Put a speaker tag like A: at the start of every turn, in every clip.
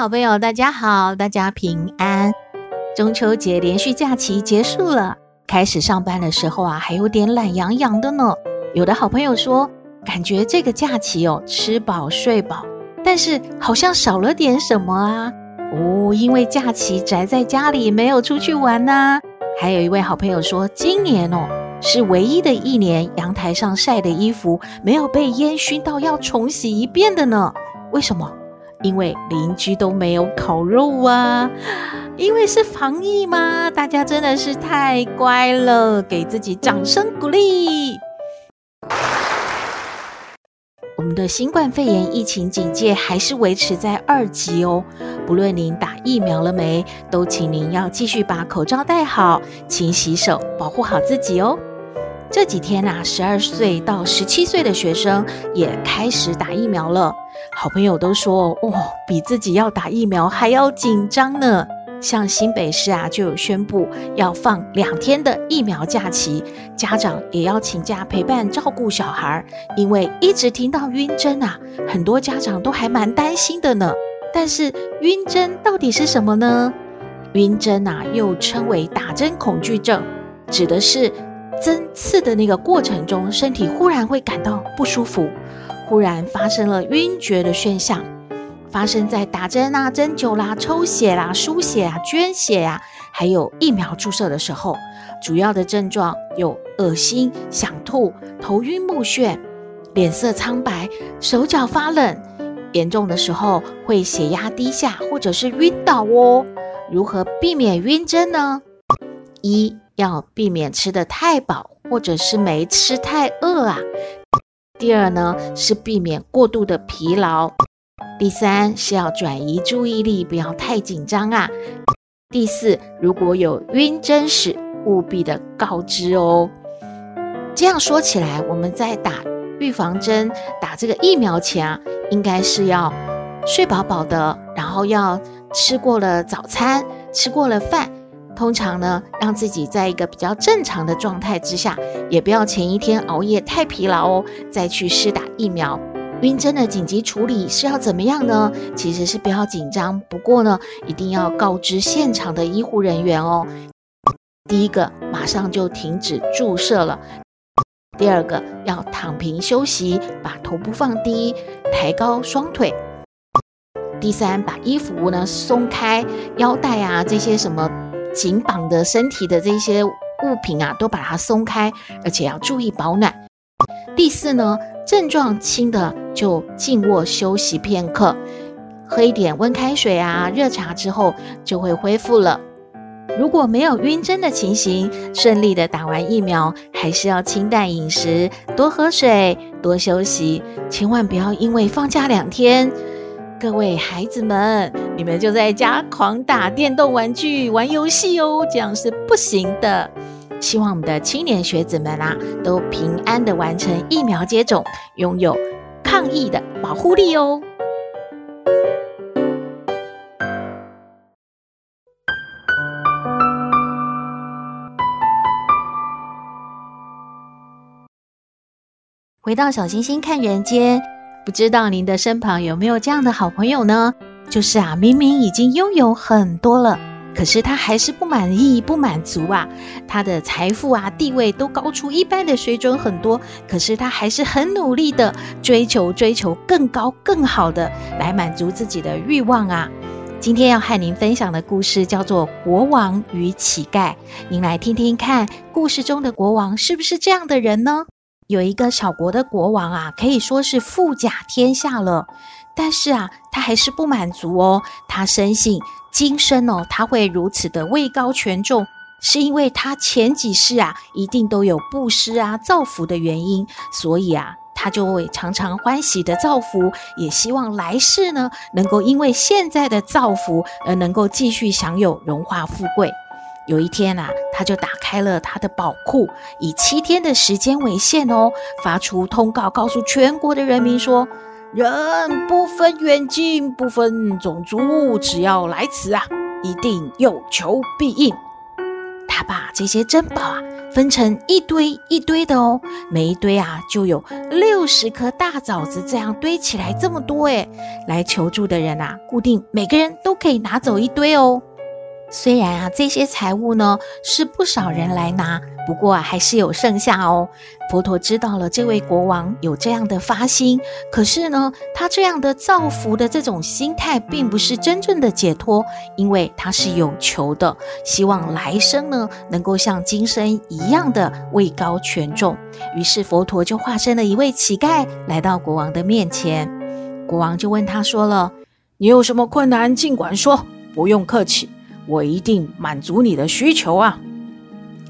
A: 好朋友，大家好，大家平安。中秋节连续假期结束了，开始上班的时候啊，还有点懒洋洋的呢。有的好朋友说，感觉这个假期哦，吃饱睡饱。但是好像少了点什么啊！哦，因为假期宅在家里，没有出去玩呢、还有一位好朋友说，今年哦是唯一的一年，阳台上晒的衣服没有被烟熏到要重洗一遍的呢。为什么？因为邻居都没有烤肉啊！因为是防疫嘛，大家真的是太乖了，给自己掌声鼓励。我们的新冠肺炎疫情警戒还是维持在二级哦。不论您打疫苗了没，都请您要继续把口罩戴好，勤洗手，保护好自己哦。这几天啊，十二岁到十七岁的学生也开始打疫苗了。好朋友都说，哦，比自己要打疫苗还要紧张呢。像新北市啊，就有宣布要放两天的疫苗假期，家长也要请假陪伴照顾小孩，因为一直听到晕针啊，很多家长都还蛮担心的呢。但是晕针到底是什么呢？晕针啊，又称为打针恐惧症，指的是针刺的那个过程中，身体忽然会感到不舒服，忽然发生了晕厥的现象。发生在打针啊、针灸啦、抽血啦、输血啊、捐血啊，还有疫苗注射的时候，主要的症状有恶心、想吐、头晕目眩、脸色苍白、手脚发冷，严重的时候会血压低下或者是晕倒哦。如何避免晕针呢？一要避免吃得太饱，或者是没吃太饿啊。第二呢，是避免过度的疲劳。第三是要转移注意力，不要太紧张啊。第四，如果有晕针史，务必的告知哦。这样说起来，我们在打预防针、打这个疫苗前啊，应该是要睡饱饱的，然后要吃过了早餐，吃过了饭，通常呢，让自己在一个比较正常的状态之下，也不要前一天熬夜太疲劳哦，再去施打疫苗。晕针的紧急处理是要怎么样呢？其实是不要紧张，不过呢，一定要告知现场的医护人员哦。第一个，马上就停止注射了；第二个，要躺平休息，把头部放低，抬高双腿；第三，把衣服呢松开，腰带啊这些什么紧绑的身体的这些物品啊，都把它松开，而且要注意保暖。第四呢，症状轻的。就静卧休息片刻，喝一点温开水啊、热茶之后就会恢复了。如果没有晕针的情形，顺利的打完疫苗，还是要清淡饮食，多喝水，多休息，千万不要因为放假两天，各位孩子们，你们就在家狂打电动玩具、玩游戏哦，这样是不行的。希望我们的青年学子们啊，都平安的完成疫苗接种，拥有。抗疫的保护力哦。回到小星星看人间，不知道您的身旁有没有这样的好朋友呢？就是啊，明明已经拥有很多了。可是他还是不满意、不满足啊！他的财富啊、地位都高出一般的水准很多，可是他还是很努力的追求、追求更高、更好的来满足自己的欲望啊！今天要和您分享的故事叫做《国王与乞丐》，您来听听看，故事中的国王是不是这样的人呢？有一个小国的国王啊，可以说是富甲天下了，但是啊，他还是不满足哦，他深信。今生哦，他会如此的位高权重，是因为他前几世啊，一定都有布施啊、造福的原因，所以啊，他就会常常欢喜的造福，也希望来世呢，能够因为现在的造福而能够继续享有荣华富贵。有一天啊，他就打开了他的宝库，以七天的时间为限哦，发出通告，告诉全国的人民说：人不分远近，不分种族，只要来此啊，一定有求必应。他把这些珍宝啊分成一堆一堆的哦，每一堆啊就有六十颗大枣子，这样堆起来这么多诶，来求助的人啊，固定每个人都可以拿走一堆哦。虽然啊，这些财物呢是不少人来拿，不过啊还是有剩下哦。佛陀知道了这位国王有这样的发心，可是呢，他这样的造福的这种心态，并不是真正的解脱，因为他是有求的，希望来生呢能够像今生一样的位高权重。于是佛陀就化身了一位乞丐，来到国王的面前。国王就问他说了：“你有什么困难，尽管说，不用客气。”我一定满足你的需求啊！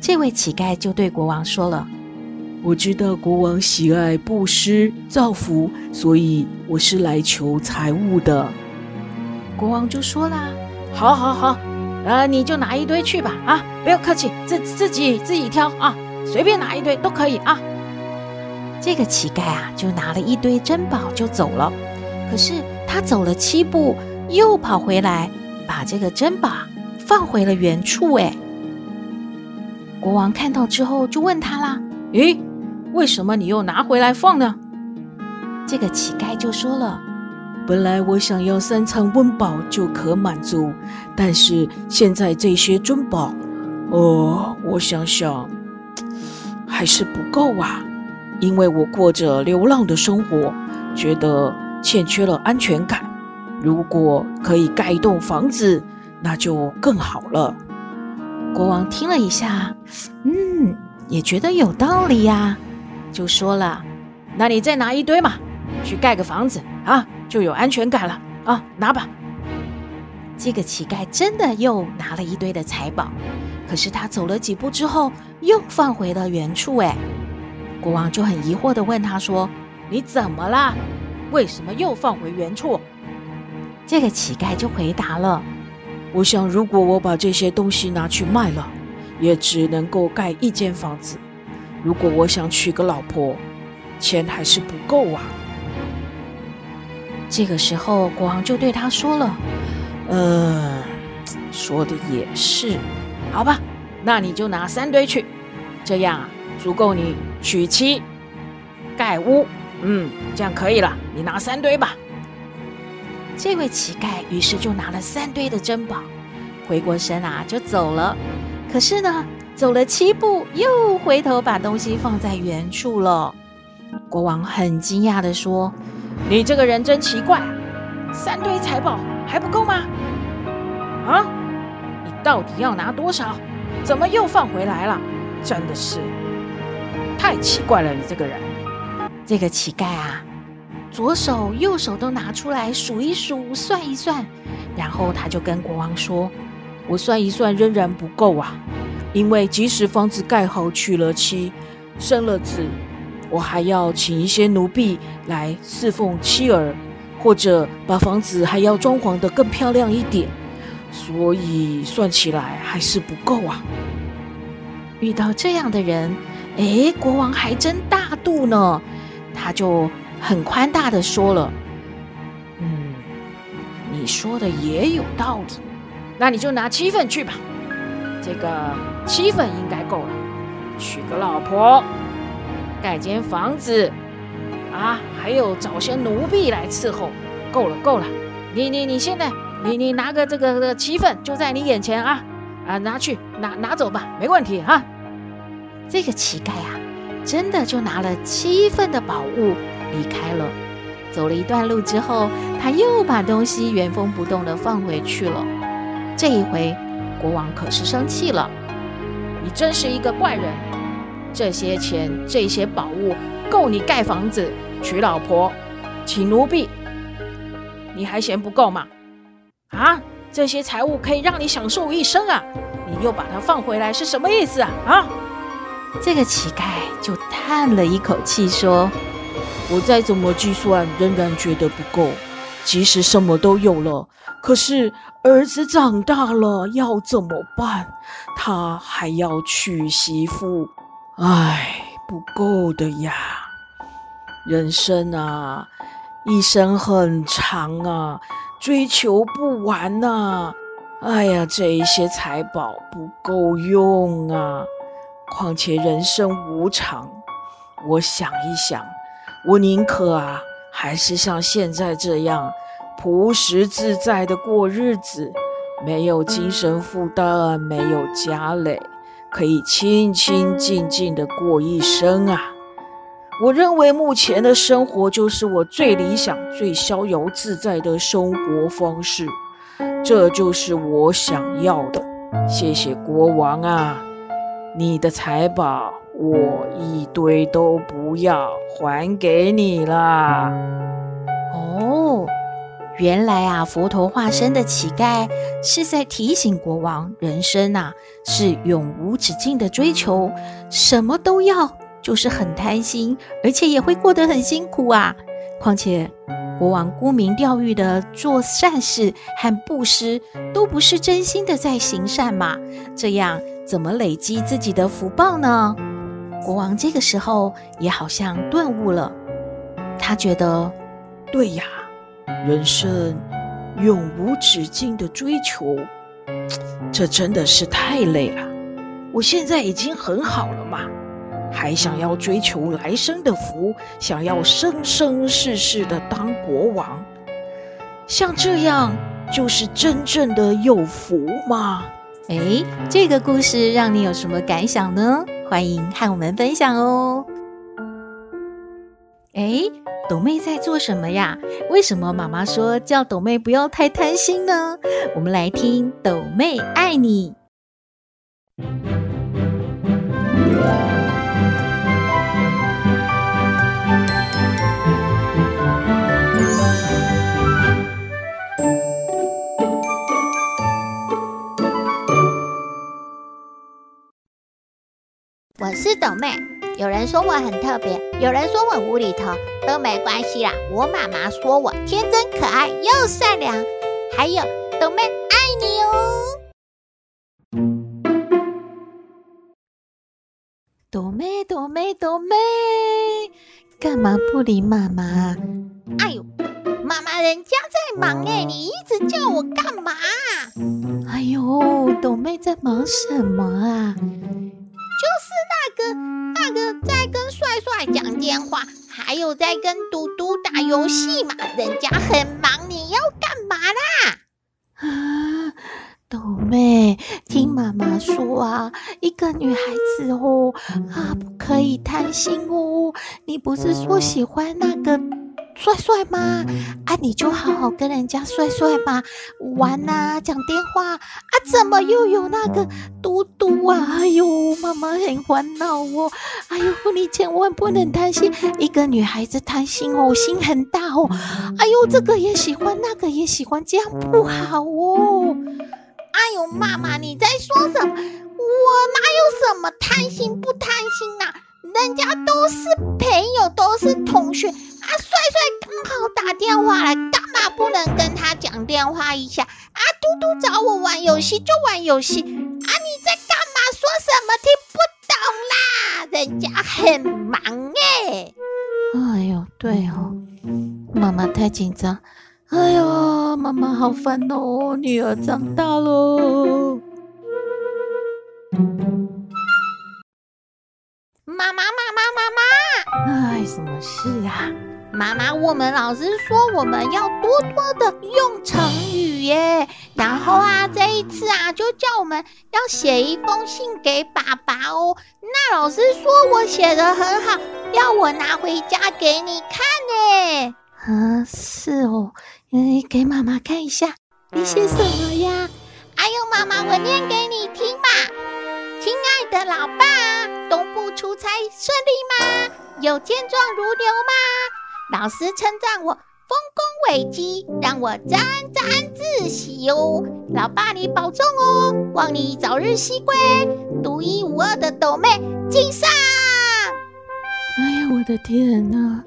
A: 这位乞丐就对国王说了：“我知道国王喜爱布施造福，所以我是来求财物的。”国王就说啦：“好，好，好，呃，你就拿一堆去吧，啊，不要客气，自自己自己挑啊，随便拿一堆都可以啊。”这个乞丐啊，就拿了一堆珍宝就走了。可是他走了七步，又跑回来，把这个珍宝。放回了原处。哎，国王看到之后就问他啦：“诶，为什么你又拿回来放呢？”这个乞丐就说了：“本来我想要三餐温饱就可满足，但是现在这些珍宝，哦，我想想，还是不够啊。因为我过着流浪的生活，觉得欠缺了安全感。如果可以盖一栋房子。”那就更好了。国王听了一下，嗯，也觉得有道理呀，就说了：“那你再拿一堆嘛，去盖个房子啊，就有安全感了啊，拿吧。”这个乞丐真的又拿了一堆的财宝，可是他走了几步之后，又放回了原处。哎，国王就很疑惑的问他说：“你怎么啦？为什么又放回原处？”这个乞丐就回答了。我想，如果我把这些东西拿去卖了，也只能够盖一间房子。如果我想娶个老婆，钱还是不够啊。这个时候，国王就对他说了：“嗯，说的也是，好吧，那你就拿三堆去，这样足够你娶妻、盖屋。嗯，这样可以了，你拿三堆吧。”这位乞丐于是就拿了三堆的珍宝，回过身啊就走了。可是呢，走了七步，又回头把东西放在原处了。国王很惊讶地说：“你这个人真奇怪，三堆财宝还不够吗？啊，你到底要拿多少？怎么又放回来了？真的是太奇怪了，你这个人。”这个乞丐啊。左手右手都拿出来数一数，算一算，然后他就跟国王说：“我算一算，仍然不够啊！因为即使房子盖好，娶了妻，生了子，我还要请一些奴婢来侍奉妻儿，或者把房子还要装潢得更漂亮一点，所以算起来还是不够啊！”遇到这样的人，哎，国王还真大度呢，他就。很宽大的说了，嗯，你说的也有道理，那你就拿七份去吧，这个七份应该够了，娶个老婆，盖间房子，啊，还有找些奴婢来伺候，够了够了，你你你现在你你拿个这个这个七份就在你眼前啊。啊，拿去拿拿走吧，没问题啊。这个乞丐啊，真的就拿了七份的宝物。离开了，走了一段路之后，他又把东西原封不动地放回去了。这一回，国王可是生气了：“你真是一个怪人！这些钱、这些宝物够你盖房子、娶老婆、请奴婢，你还嫌不够吗？啊，这些财物可以让你享受一生啊！你又把它放回来，是什么意思啊？啊！”这个乞丐就叹了一口气说。
B: 我再怎么计算，仍然觉得不够。即使什么都有了，可是儿子长大了要怎么办？他还要娶媳妇，唉，不够的呀。人生啊，一生很长啊，追求不完呐、啊。哎呀，这一些财宝不够用啊！况且人生无常，我想一想，我宁可啊，还是像现在这样朴实自在的过日子，没有精神负担，没有家累，可以清清静静的过一生啊！我认为目前的生活就是我最理想、最逍遥自在的生活方式。这就是我想要的，谢谢国王啊！你的财宝我一堆都不要，还给你啦。
A: 哦，原来啊，佛陀化身的乞丐是在提醒国王，人生啊是永无止境的追求，什么都要，就是很贪心，而且也会过得很辛苦啊。况且。国王沽名钓誉的做善事和布施，都不是真心的在行善嘛？这样怎么累积自己的福报呢？国王这个时候也好像顿悟了，他觉得，
B: 对呀，人生永无止境的追求，这真的是太累了。我现在已经很好了嘛。还想要追求来生的福，想要生生世世的当国王，像这样就是真正的有福吗？
A: 诶，这个故事让你有什么感想呢？欢迎和我们分享哦。诶，抖妹在做什么呀？为什么妈妈说叫抖妹不要太贪心呢？我们来听抖妹爱你。
C: 是斗妹，有人说我很特别，有人说我无厘头，都没关系啦。我妈妈说我天真可爱又善良，还有斗妹爱你哦。
A: 斗妹，斗妹，斗妹，干嘛不理妈妈？
C: 哎呦，妈妈人家在忙哎，你一直叫我干嘛？
A: 哎呦，斗妹在忙什么啊？
C: 就是那个那个在跟帅帅讲电话，还有在跟嘟嘟打游戏嘛。人家很忙，你要干嘛啦？
A: 啊，豆妹，听妈妈说啊，一个女孩子哦，啊，不可以贪心哦。你不是说喜欢那个？帅帅吗？啊，你就好好跟人家帅帅吧，玩呐、啊，讲电话啊，怎么又有那个嘟嘟啊？哎呦，妈妈很烦恼哦。哎呦，你千万不能贪心，一个女孩子贪心哦，心很大哦。哎呦，这个也喜欢，那个也喜欢，这样不好哦。
C: 哎呦，妈妈你在说什么？我哪有什么贪心不贪心啊？人家都是朋友，都是同学啊！帅帅刚好打电话来，干嘛不能跟他讲电话一下啊？嘟嘟找我玩游戏就玩游戏啊！你在干嘛？说什么？听不懂啦！人家很忙哎。
A: 哎呦，对哦，妈妈太紧张。哎呦，妈妈好烦哦，女儿长大喽。
C: 妈妈，妈妈，妈妈！
A: 哎，什么事啊？
C: 妈妈，我们老师说我们要多多的用成语耶。然后啊，这一次啊，就叫我们要写一封信给爸爸哦。那老师说我写的很好，要我拿回家给你看呢。
A: 啊，是哦，你给妈妈看一下，你写什么呀？
C: 哎呦，妈妈，我念给你听吧。亲爱的老爸，出差顺利吗？有健壮如牛吗？老师称赞我丰功伟绩，让我沾沾自喜哦。老爸你保重哦，望你早日西归，独一无二的斗妹敬上。
A: 哎呀，我的天哪！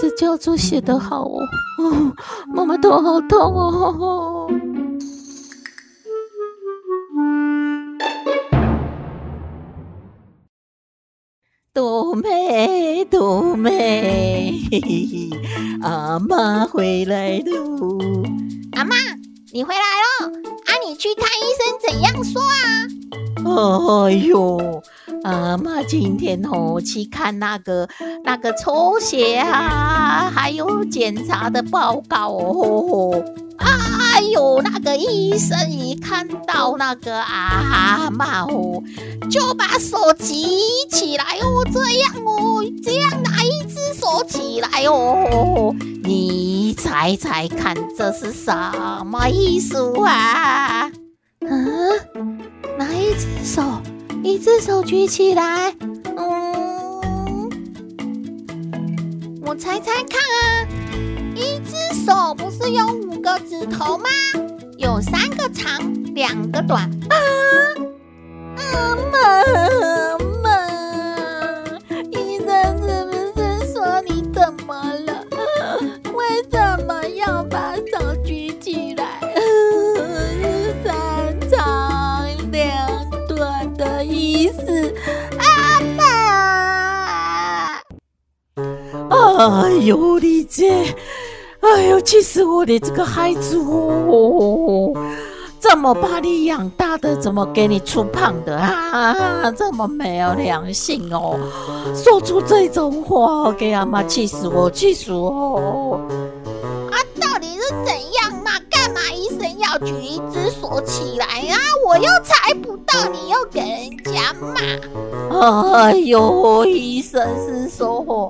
A: 这叫做写得好哦。哦，妈妈头好痛哦。杜妹，杜妹，嘿嘿嘿，阿妈回来喽。
C: 阿妈，你回来喽？啊，你去看医生怎样说啊？
A: 哎呦，阿妈今天哦去看那个那个抽血啊，还有检查的报告哦。哎呦，那个医生一看到那个阿妈哦，就把手举起来哦，这样哦，这样拿一只手起来哦，你猜猜看这是什么意思啊？嗯，拿一只手，一只手举起来，嗯，我猜猜看啊。一只手不是有五个指头吗？有三个长，两个短。啊，啊妈，的意思。啊妈！哎呦，你姐！哎呦，气死我的这个孩子哦！这么把你养大的，怎么给你出胖的啊？这么没有良心哦！说出这种话，给阿妈气死我，气死我！
C: 啊，到底是怎样嘛？干嘛医生要举一只手起来？我又猜不到，你又给人家骂。
A: 哎呦，医生是说。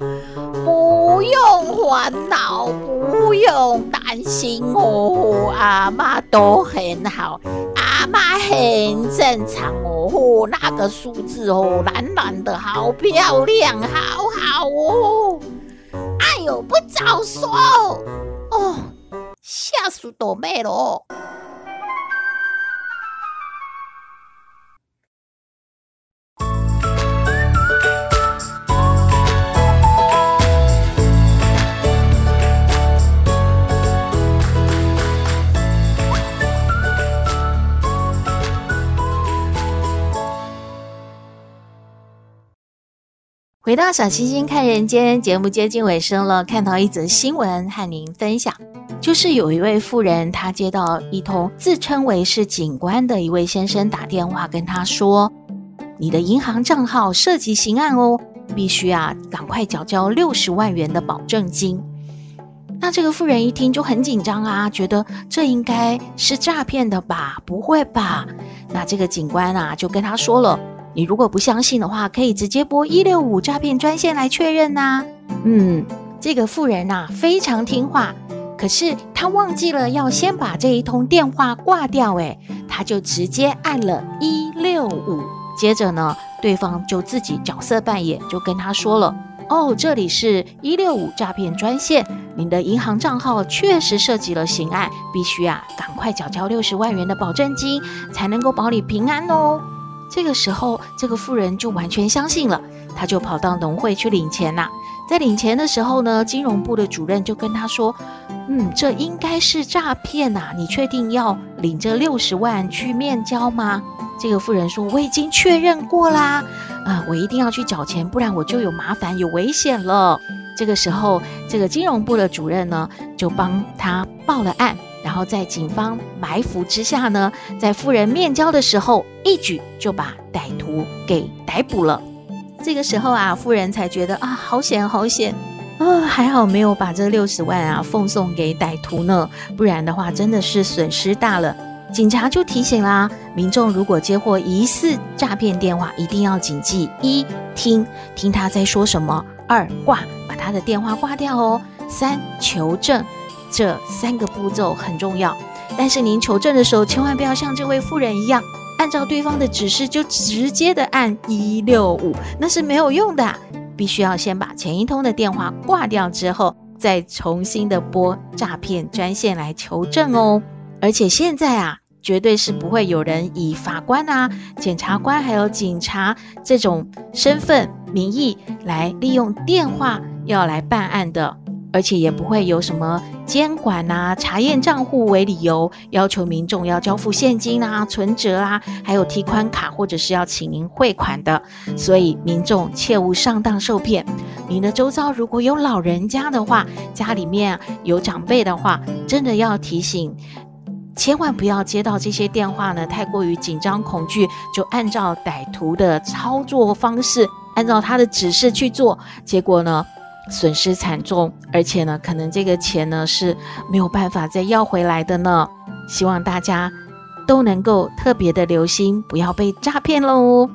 A: 不用烦恼，不用担心哦，阿妈都很好，阿妈很正常哦，那个数字哦，蓝蓝的好漂亮，好好哦。
C: 哎呦，不早说哦，吓死朵妹了。
A: 回到小星星看人间节目接近尾声了，看到一则新闻和您分享，就是有一位妇人，她接到一通自称为是警官的一位先生打电话，跟她说：“你的银行账号涉及刑案哦，必须啊赶快缴交六十万元的保证金。”那这个妇人一听就很紧张啊，觉得这应该是诈骗的吧？不会吧？那这个警官啊就跟他说了。你如果不相信的话，可以直接拨一六五诈骗专线来确认呐。嗯，这个妇人呐非常听话，可是她忘记了要先把这一通电话挂掉，诶，她就直接按了一六五。接着呢，对方就自己角色扮演，就跟她说了：“哦，这里是一六五诈骗专线，您的银行账号确实涉及了刑案，必须啊赶快缴交六十万元的保证金，才能够保你平安哦。”这个时候，这个妇人就完全相信了，她就跑到农会去领钱啦。在领钱的时候呢，金融部的主任就跟她说：“嗯，这应该是诈骗呐，你确定要领这六十万去面交吗？”这个妇人说：“我已经确认过啦，啊，我一定要去缴钱，不然我就有麻烦、有危险了。”这个时候，这个金融部的主任呢，就帮他报了案。然后在警方埋伏之下呢，在富人面交的时候，一举就把歹徒给逮捕了。这个时候啊，富人才觉得啊，好险好险啊，还好没有把这六十万啊奉送给歹徒呢，不然的话真的是损失大了。警察就提醒啦，民众如果接获疑似诈骗电话，一定要谨记：一听听他在说什么；二挂把他的电话挂掉哦；三求证。这三个步骤很重要，但是您求证的时候，千万不要像这位妇人一样，按照对方的指示就直接的按一六五，那是没有用的。必须要先把前一通的电话挂掉之后，再重新的拨诈骗专线来求证哦。而且现在啊，绝对是不会有人以法官啊、检察官还有警察这种身份名义来利用电话要来办案的。而且也不会有什么监管啊、查验账户为理由，要求民众要交付现金啊、存折啊，还有提款卡或者是要请您汇款的。所以民众切勿上当受骗。您的周遭如果有老人家的话，家里面有长辈的话，真的要提醒，千万不要接到这些电话呢，太过于紧张恐惧，就按照歹徒的操作方式，按照他的指示去做，结果呢，损失惨重，而且呢，可能这个钱呢是没有办法再要回来的呢。希望大家都能够特别的留心，不要被诈骗喽。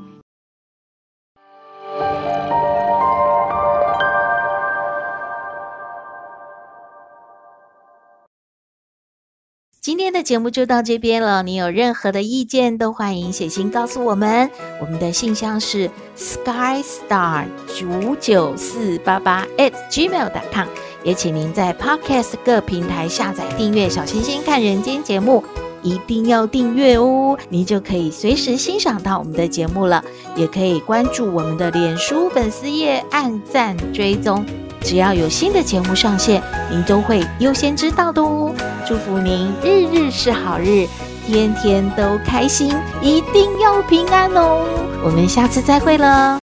A: 今天的节目就到这边了。你有任何的意见，都欢迎写信告诉我们。我们的信箱是 skystar 九九四八八 at gmail.com。也请您在 Podcast 各平台下载订阅《小星星看人间》节目，一定要订阅哦，您就可以随时欣赏到我们的节目了。也可以关注我们的脸书粉丝页，按赞追踪。只要有新的节目上线，您都会优先知道的哦。祝福您日日是好日，天天都开心，一定要平安哦。我们下次再会了。